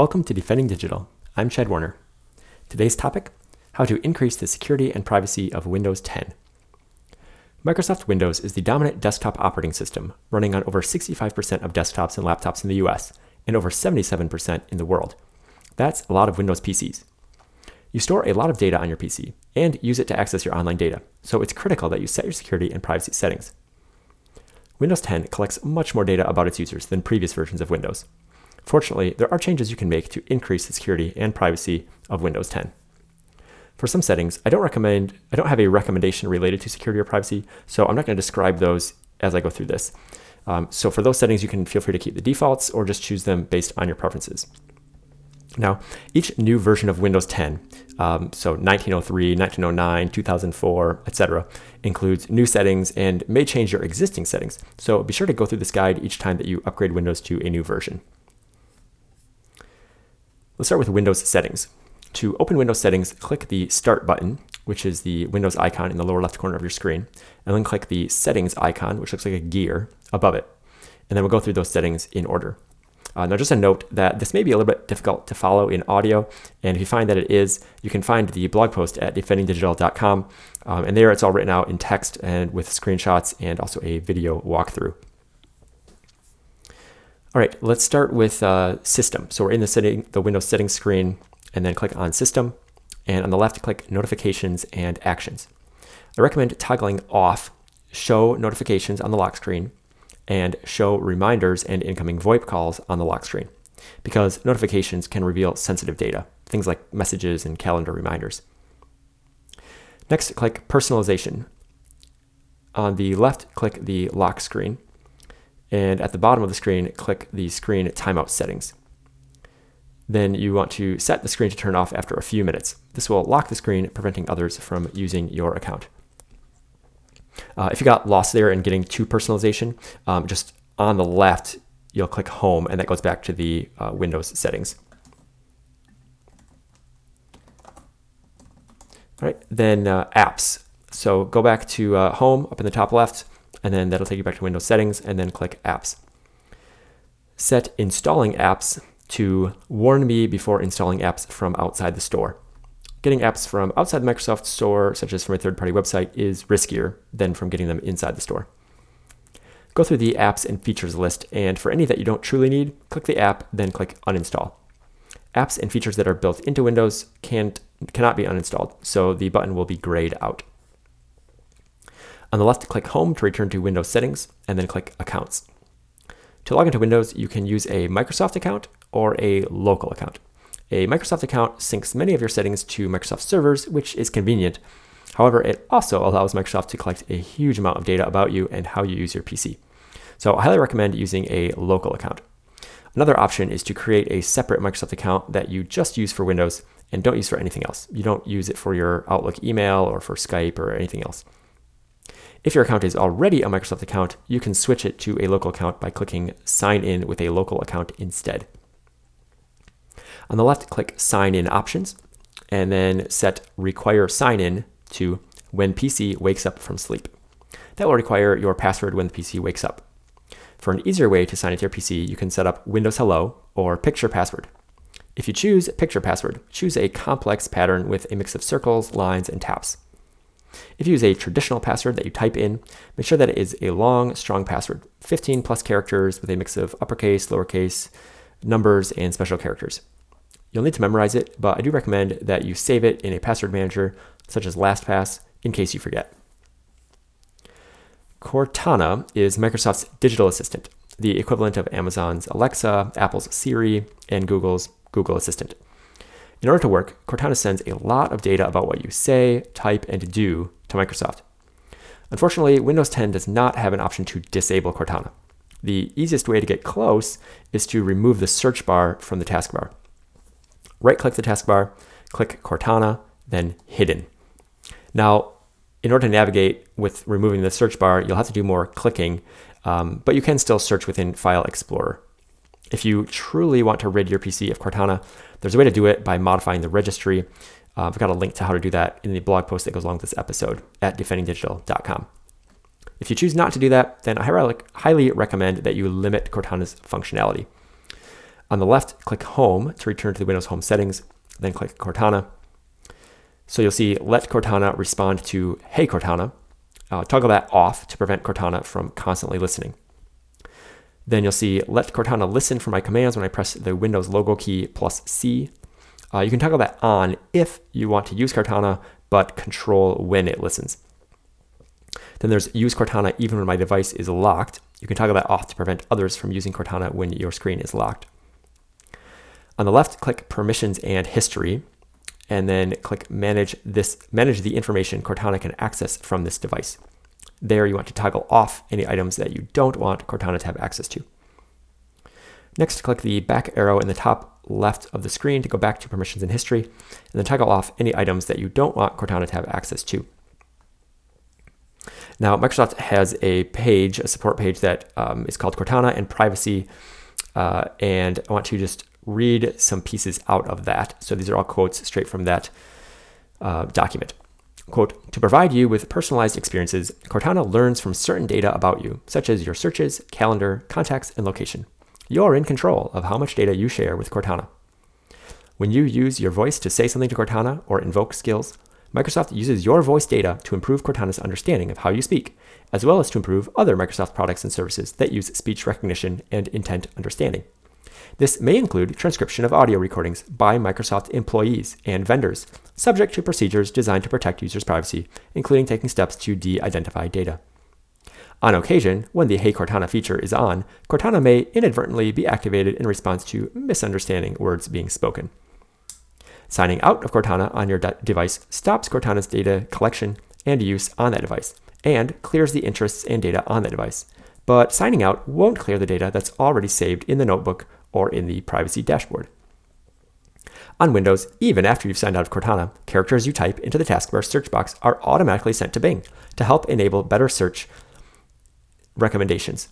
Welcome to Defending Digital. I'm Chad Warner. Today's topic how to increase the security and privacy of Windows 10. Microsoft Windows is the dominant desktop operating system, running on over 65% of desktops and laptops in the US and over 77% in the world. That's a lot of Windows PCs. You store a lot of data on your PC and use it to access your online data, so it's critical that you set your security and privacy settings. Windows 10 collects much more data about its users than previous versions of Windows. Fortunately, there are changes you can make to increase the security and privacy of Windows 10. For some settings, I don't recommend I don't have a recommendation related to security or privacy, so I'm not going to describe those as I go through this. Um, so for those settings, you can feel free to keep the defaults or just choose them based on your preferences. Now, each new version of Windows 10, um, so 1903, 1909, 2004, etc., includes new settings and may change your existing settings. So be sure to go through this guide each time that you upgrade Windows to a new version. Let's start with Windows settings. To open Windows settings, click the Start button, which is the Windows icon in the lower left corner of your screen, and then click the Settings icon, which looks like a gear, above it. And then we'll go through those settings in order. Uh, now, just a note that this may be a little bit difficult to follow in audio, and if you find that it is, you can find the blog post at defendingdigital.com, um, and there it's all written out in text and with screenshots and also a video walkthrough. All right, let's start with uh, System. So we're in the setting, the Windows settings screen, and then click on System, and on the left, click Notifications and Actions. I recommend toggling off Show Notifications on the lock screen and Show Reminders and Incoming VoIP calls on the lock screen, because notifications can reveal sensitive data, things like messages and calendar reminders. Next, click Personalization. On the left, click the lock screen and at the bottom of the screen, click the screen timeout settings. Then you want to set the screen to turn off after a few minutes. This will lock the screen, preventing others from using your account. Uh, if you got lost there and getting to personalization, um, just on the left, you'll click home and that goes back to the uh, Windows settings. All right, then uh, apps. So go back to uh, home up in the top left, and then that'll take you back to Windows settings and then click apps. Set installing apps to warn me before installing apps from outside the store. Getting apps from outside the Microsoft store, such as from a third party website, is riskier than from getting them inside the store. Go through the apps and features list, and for any that you don't truly need, click the app, then click uninstall. Apps and features that are built into Windows can't, cannot be uninstalled, so the button will be grayed out. On the left, click Home to return to Windows settings, and then click Accounts. To log into Windows, you can use a Microsoft account or a local account. A Microsoft account syncs many of your settings to Microsoft servers, which is convenient. However, it also allows Microsoft to collect a huge amount of data about you and how you use your PC. So I highly recommend using a local account. Another option is to create a separate Microsoft account that you just use for Windows and don't use for anything else. You don't use it for your Outlook email or for Skype or anything else. If your account is already a Microsoft account, you can switch it to a local account by clicking Sign In with a local account instead. On the left, click Sign In Options, and then set Require Sign In to When PC Wakes Up from Sleep. That will require your password when the PC wakes up. For an easier way to sign into your PC, you can set up Windows Hello or Picture Password. If you choose Picture Password, choose a complex pattern with a mix of circles, lines, and taps. If you use a traditional password that you type in, make sure that it is a long, strong password, 15 plus characters with a mix of uppercase, lowercase, numbers, and special characters. You'll need to memorize it, but I do recommend that you save it in a password manager such as LastPass in case you forget. Cortana is Microsoft's digital assistant, the equivalent of Amazon's Alexa, Apple's Siri, and Google's Google Assistant. In order to work, Cortana sends a lot of data about what you say, type, and do to Microsoft. Unfortunately, Windows 10 does not have an option to disable Cortana. The easiest way to get close is to remove the search bar from the taskbar. Right click the taskbar, click Cortana, then Hidden. Now, in order to navigate with removing the search bar, you'll have to do more clicking, um, but you can still search within File Explorer. If you truly want to rid your PC of Cortana, there's a way to do it by modifying the registry. Uh, I've got a link to how to do that in the blog post that goes along with this episode at defendingdigital.com. If you choose not to do that, then I highly recommend that you limit Cortana's functionality. On the left, click Home to return to the Windows Home settings, then click Cortana. So you'll see Let Cortana respond to Hey Cortana. Uh, toggle that off to prevent Cortana from constantly listening. Then you'll see Let Cortana listen for my commands when I press the Windows logo key plus C. Uh, you can toggle that on if you want to use Cortana, but control when it listens. Then there's Use Cortana even when my device is locked. You can toggle that off to prevent others from using Cortana when your screen is locked. On the left, click Permissions and History, and then click Manage this manage the information Cortana can access from this device. There, you want to toggle off any items that you don't want Cortana to have access to. Next, click the back arrow in the top left of the screen to go back to Permissions and History, and then toggle off any items that you don't want Cortana to have access to. Now, Microsoft has a page, a support page that um, is called Cortana and Privacy, uh, and I want to just read some pieces out of that. So these are all quotes straight from that uh, document. Quote, to provide you with personalized experiences, Cortana learns from certain data about you, such as your searches, calendar, contacts, and location. You're in control of how much data you share with Cortana. When you use your voice to say something to Cortana or invoke skills, Microsoft uses your voice data to improve Cortana's understanding of how you speak, as well as to improve other Microsoft products and services that use speech recognition and intent understanding. This may include transcription of audio recordings by Microsoft employees and vendors, subject to procedures designed to protect users' privacy, including taking steps to de identify data. On occasion, when the Hey Cortana feature is on, Cortana may inadvertently be activated in response to misunderstanding words being spoken. Signing out of Cortana on your de- device stops Cortana's data collection and use on that device and clears the interests and data on that device. But signing out won't clear the data that's already saved in the notebook or in the privacy dashboard. On Windows, even after you've signed out of Cortana, characters you type into the taskbar search box are automatically sent to Bing to help enable better search recommendations.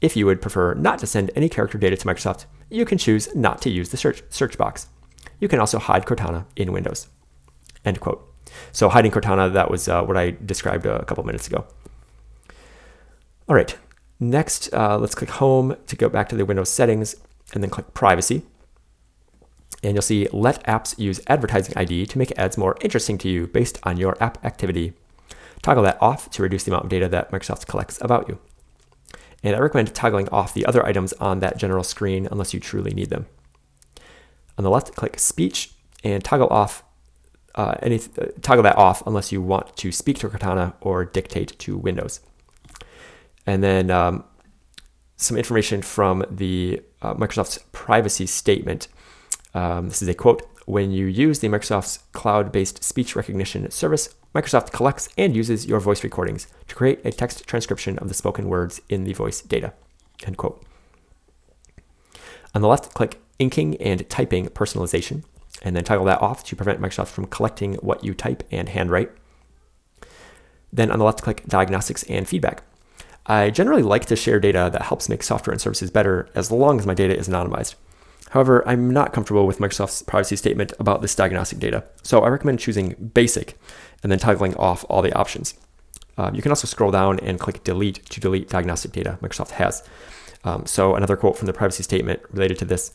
If you would prefer not to send any character data to Microsoft, you can choose not to use the search, search box. You can also hide Cortana in Windows. End quote. So hiding Cortana, that was uh, what I described a couple minutes ago. All right, next, uh, let's click Home to go back to the Windows settings and then click Privacy. And you'll see Let apps use advertising ID to make ads more interesting to you based on your app activity. Toggle that off to reduce the amount of data that Microsoft collects about you. And I recommend toggling off the other items on that general screen unless you truly need them. On the left, click Speech and toggle off uh, any uh, toggle that off unless you want to speak to Cortana or dictate to Windows. And then um, some information from the uh, Microsoft's privacy statement. Um, this is a quote. When you use the Microsoft's cloud-based speech recognition service, Microsoft collects and uses your voice recordings to create a text transcription of the spoken words in the voice data. End quote. On the left, click inking and typing personalization, and then toggle that off to prevent Microsoft from collecting what you type and handwrite. Then on the left, click diagnostics and feedback. I generally like to share data that helps make software and services better as long as my data is anonymized. However, I'm not comfortable with Microsoft's privacy statement about this diagnostic data, so I recommend choosing basic and then toggling off all the options. Uh, you can also scroll down and click delete to delete diagnostic data Microsoft has. Um, so another quote from the privacy statement related to this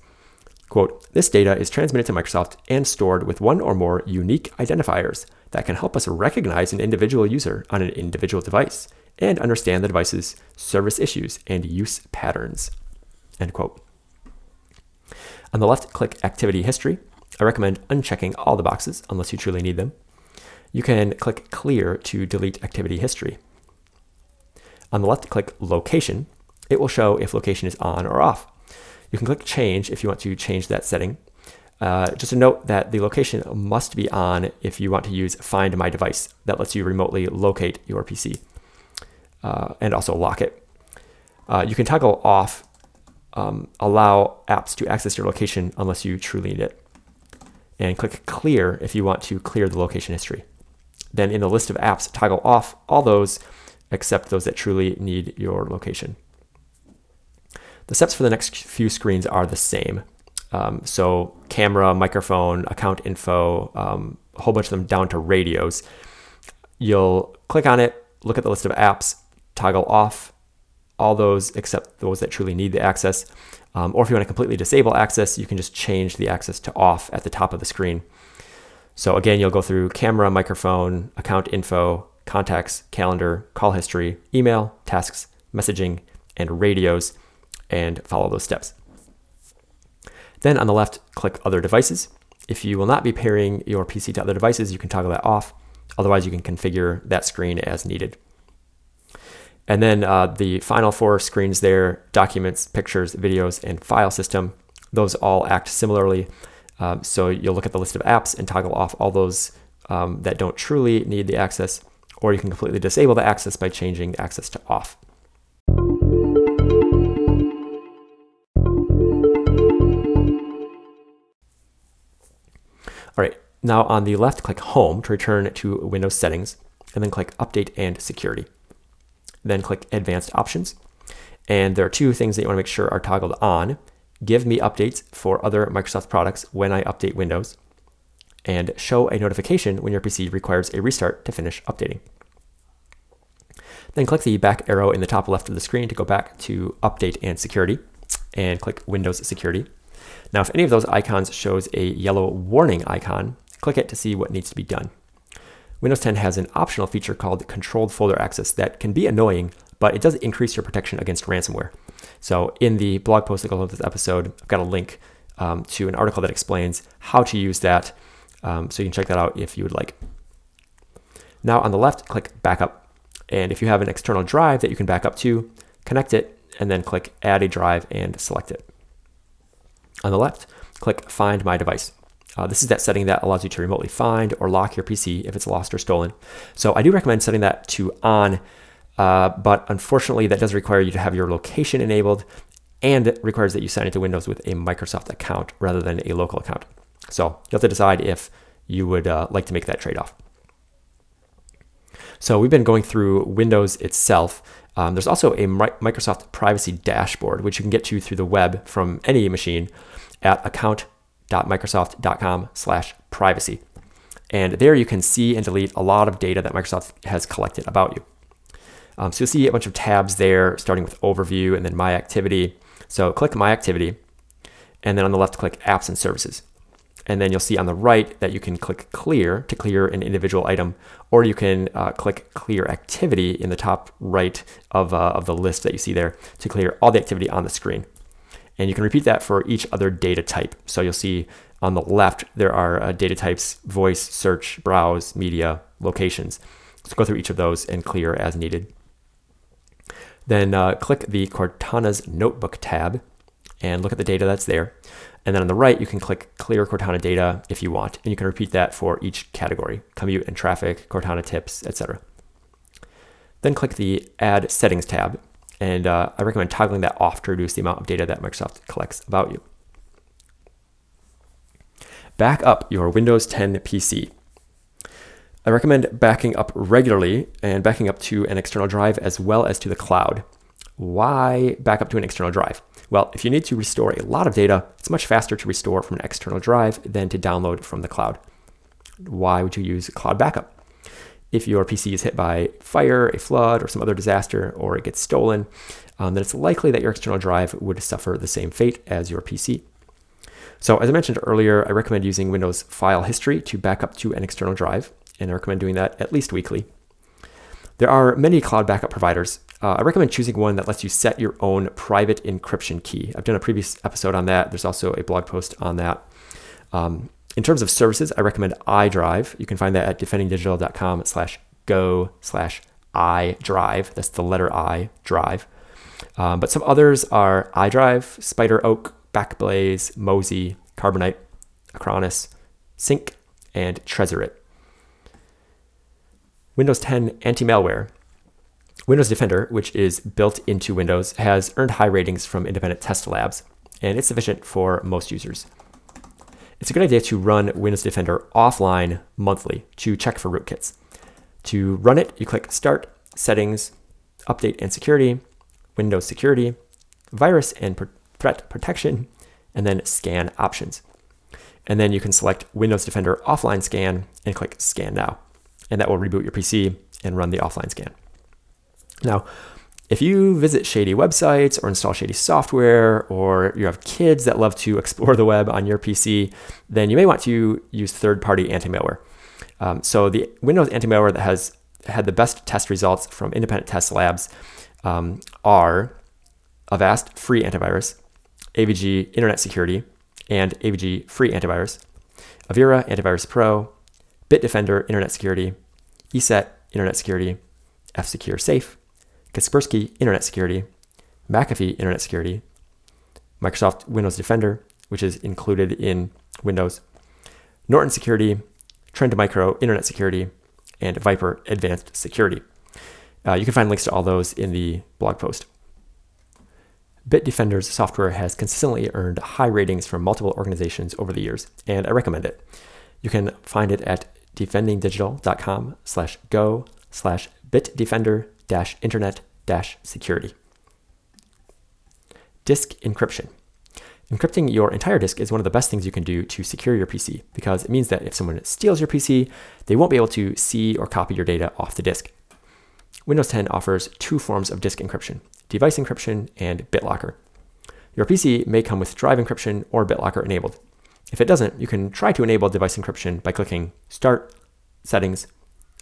Quote, this data is transmitted to Microsoft and stored with one or more unique identifiers that can help us recognize an individual user on an individual device and understand the device's service issues and use patterns. End quote. On the left, click Activity History. I recommend unchecking all the boxes unless you truly need them. You can click Clear to delete activity history. On the left, click Location. It will show if location is on or off. You can click change if you want to change that setting. Uh, just a note that the location must be on if you want to use Find My Device. That lets you remotely locate your PC uh, and also lock it. Uh, you can toggle off um, allow apps to access your location unless you truly need it. And click clear if you want to clear the location history. Then in the list of apps, toggle off all those except those that truly need your location. The steps for the next few screens are the same. Um, so camera, microphone, account info, um, a whole bunch of them down to radios. You'll click on it, look at the list of apps, toggle off all those except those that truly need the access. Um, or if you want to completely disable access, you can just change the access to off at the top of the screen. So again, you'll go through camera, microphone, account info, contacts, calendar, call history, email, tasks, messaging, and radios, and follow those steps. Then on the left, click Other Devices. If you will not be pairing your PC to other devices, you can toggle that off. Otherwise, you can configure that screen as needed. And then uh, the final four screens there documents, pictures, videos, and file system those all act similarly. Um, so you'll look at the list of apps and toggle off all those um, that don't truly need the access, or you can completely disable the access by changing the access to off. All right, now on the left, click Home to return to Windows Settings, and then click Update and Security. Then click Advanced Options. And there are two things that you want to make sure are toggled on. Give me updates for other Microsoft products when I update Windows, and show a notification when your PC requires a restart to finish updating. Then click the back arrow in the top left of the screen to go back to Update and Security, and click Windows Security. Now, if any of those icons shows a yellow warning icon, click it to see what needs to be done. Windows 10 has an optional feature called controlled folder access that can be annoying, but it does increase your protection against ransomware. So in the blog post that goes with this episode, I've got a link um, to an article that explains how to use that. Um, so you can check that out if you would like. Now on the left, click backup. And if you have an external drive that you can back up to, connect it and then click add a drive and select it. On the left, click Find My Device. Uh, this is that setting that allows you to remotely find or lock your PC if it's lost or stolen. So I do recommend setting that to on, uh, but unfortunately that does require you to have your location enabled and it requires that you sign into Windows with a Microsoft account rather than a local account. So you have to decide if you would uh, like to make that trade-off. So we've been going through Windows itself. Um, there's also a Microsoft privacy dashboard, which you can get to through the web from any machine at account.microsoft.com slash privacy. And there you can see and delete a lot of data that Microsoft has collected about you. Um, so you'll see a bunch of tabs there, starting with overview and then my activity. So click my activity, and then on the left, click apps and services. And then you'll see on the right that you can click clear to clear an individual item, or you can uh, click clear activity in the top right of, uh, of the list that you see there to clear all the activity on the screen. And you can repeat that for each other data type. So you'll see on the left, there are uh, data types, voice, search, browse, media, locations. So go through each of those and clear as needed. Then uh, click the Cortana's Notebook tab and look at the data that's there. And then on the right, you can click Clear Cortana Data if you want, and you can repeat that for each category, commute and traffic, Cortana tips, etc. Then click the Ad Settings tab, and uh, I recommend toggling that off to reduce the amount of data that Microsoft collects about you. Back up your Windows 10 PC. I recommend backing up regularly and backing up to an external drive as well as to the cloud. Why back up to an external drive? Well, if you need to restore a lot of data, it's much faster to restore from an external drive than to download from the cloud. Why would you use cloud backup? If your PC is hit by fire, a flood, or some other disaster, or it gets stolen, um, then it's likely that your external drive would suffer the same fate as your PC. So, as I mentioned earlier, I recommend using Windows File History to back up to an external drive, and I recommend doing that at least weekly. There are many cloud backup providers. Uh, I recommend choosing one that lets you set your own private encryption key. I've done a previous episode on that. There's also a blog post on that. Um, in terms of services, I recommend iDrive. You can find that at defendingdigital.com slash go slash iDrive. That's the letter I, drive. Um, but some others are iDrive, Spider Oak, Backblaze, Mozy, Carbonite, Acronis, Sync, and Tresorit. Windows 10 anti-malware. Windows Defender, which is built into Windows, has earned high ratings from independent test labs, and it's sufficient for most users. It's a good idea to run Windows Defender offline monthly to check for rootkits. To run it, you click Start, Settings, Update and Security, Windows Security, Virus and Threat Protection, and then Scan Options. And then you can select Windows Defender Offline Scan and click Scan Now and that will reboot your PC and run the offline scan. Now, if you visit shady websites or install shady software, or you have kids that love to explore the web on your PC, then you may want to use third party anti malware. Um, so, the Windows anti malware that has had the best test results from independent test labs um, are Avast free antivirus, AVG Internet Security, and AVG free antivirus, Avira Antivirus Pro, Bitdefender Internet Security, ESET Internet Security, F Secure Safe, Kaspersky Internet Security, McAfee Internet Security, Microsoft Windows Defender, which is included in Windows, Norton Security, Trend Micro Internet Security, and VIPRE Advanced Security. Uh, you can find links to all those in the blog post. Bitdefender's software has consistently earned high ratings from multiple organizations over the years, and I recommend it. You can find it at defendingdigital.com slash go slash bitdefender internet security. Disk encryption. Encrypting your entire disk is one of the best things you can do to secure your PC because it means that if someone steals your PC, they won't be able to see or copy your data off the disk. Windows 10 offers two forms of disk encryption device encryption and BitLocker. Your PC may come with drive encryption or BitLocker enabled. If it doesn't, you can try to enable device encryption by clicking Start, Settings,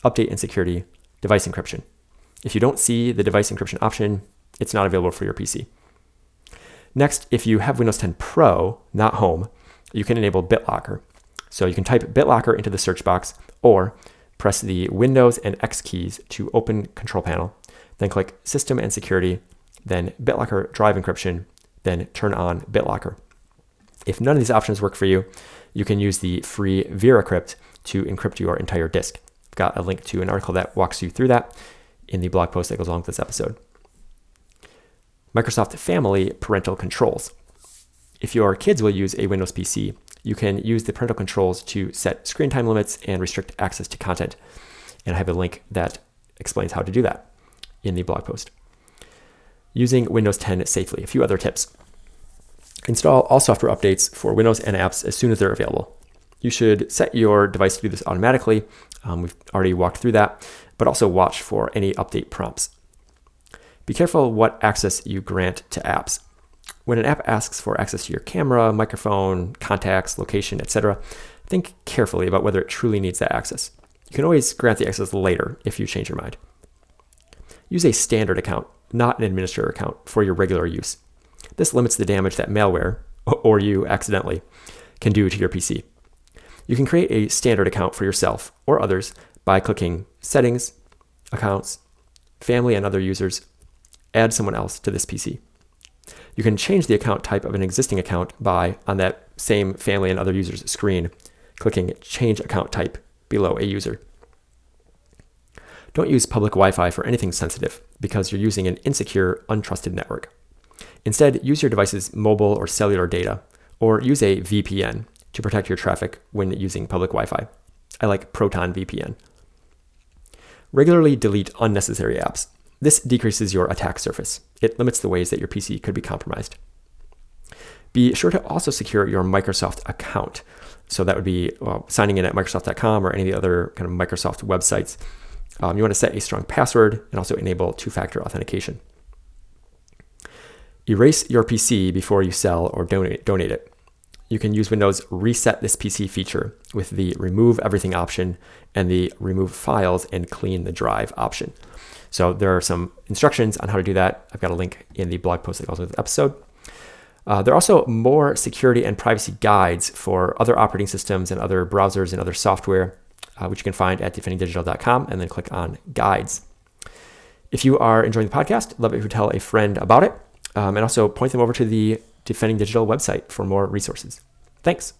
Update and Security, Device Encryption. If you don't see the device encryption option, it's not available for your PC. Next, if you have Windows 10 Pro, not Home, you can enable BitLocker. So you can type BitLocker into the search box or press the Windows and X keys to open Control Panel, then click System and Security, then BitLocker Drive Encryption, then turn on BitLocker. If none of these options work for you, you can use the free VeraCrypt to encrypt your entire disk. I've got a link to an article that walks you through that in the blog post that goes along with this episode. Microsoft Family Parental Controls. If your kids will use a Windows PC, you can use the parental controls to set screen time limits and restrict access to content. And I have a link that explains how to do that in the blog post. Using Windows 10 safely, a few other tips. Install all software updates for Windows and apps as soon as they're available. You should set your device to do this automatically. Um, we've already walked through that, but also watch for any update prompts. Be careful what access you grant to apps. When an app asks for access to your camera, microphone, contacts, location, etc., think carefully about whether it truly needs that access. You can always grant the access later if you change your mind. Use a standard account, not an administrator account, for your regular use. This limits the damage that malware, or you accidentally, can do to your PC. You can create a standard account for yourself or others by clicking Settings, Accounts, Family and Other Users, Add someone else to this PC. You can change the account type of an existing account by, on that same Family and Other Users screen, clicking Change Account Type below a user. Don't use public Wi Fi for anything sensitive because you're using an insecure, untrusted network. Instead, use your device's mobile or cellular data, or use a VPN to protect your traffic when using public Wi Fi. I like Proton VPN. Regularly delete unnecessary apps. This decreases your attack surface. It limits the ways that your PC could be compromised. Be sure to also secure your Microsoft account. So that would be well, signing in at Microsoft.com or any of the other kind of Microsoft websites. Um, you want to set a strong password and also enable two factor authentication. Erase your PC before you sell or donate, donate it. You can use Windows Reset This PC feature with the Remove Everything option and the Remove Files and Clean the Drive option. So there are some instructions on how to do that. I've got a link in the blog post that goes with the episode. Uh, there are also more security and privacy guides for other operating systems and other browsers and other software, uh, which you can find at defendingdigital.com and then click on guides. If you are enjoying the podcast, love it if you tell a friend about it um, and also point them over to the Defending Digital website for more resources. Thanks.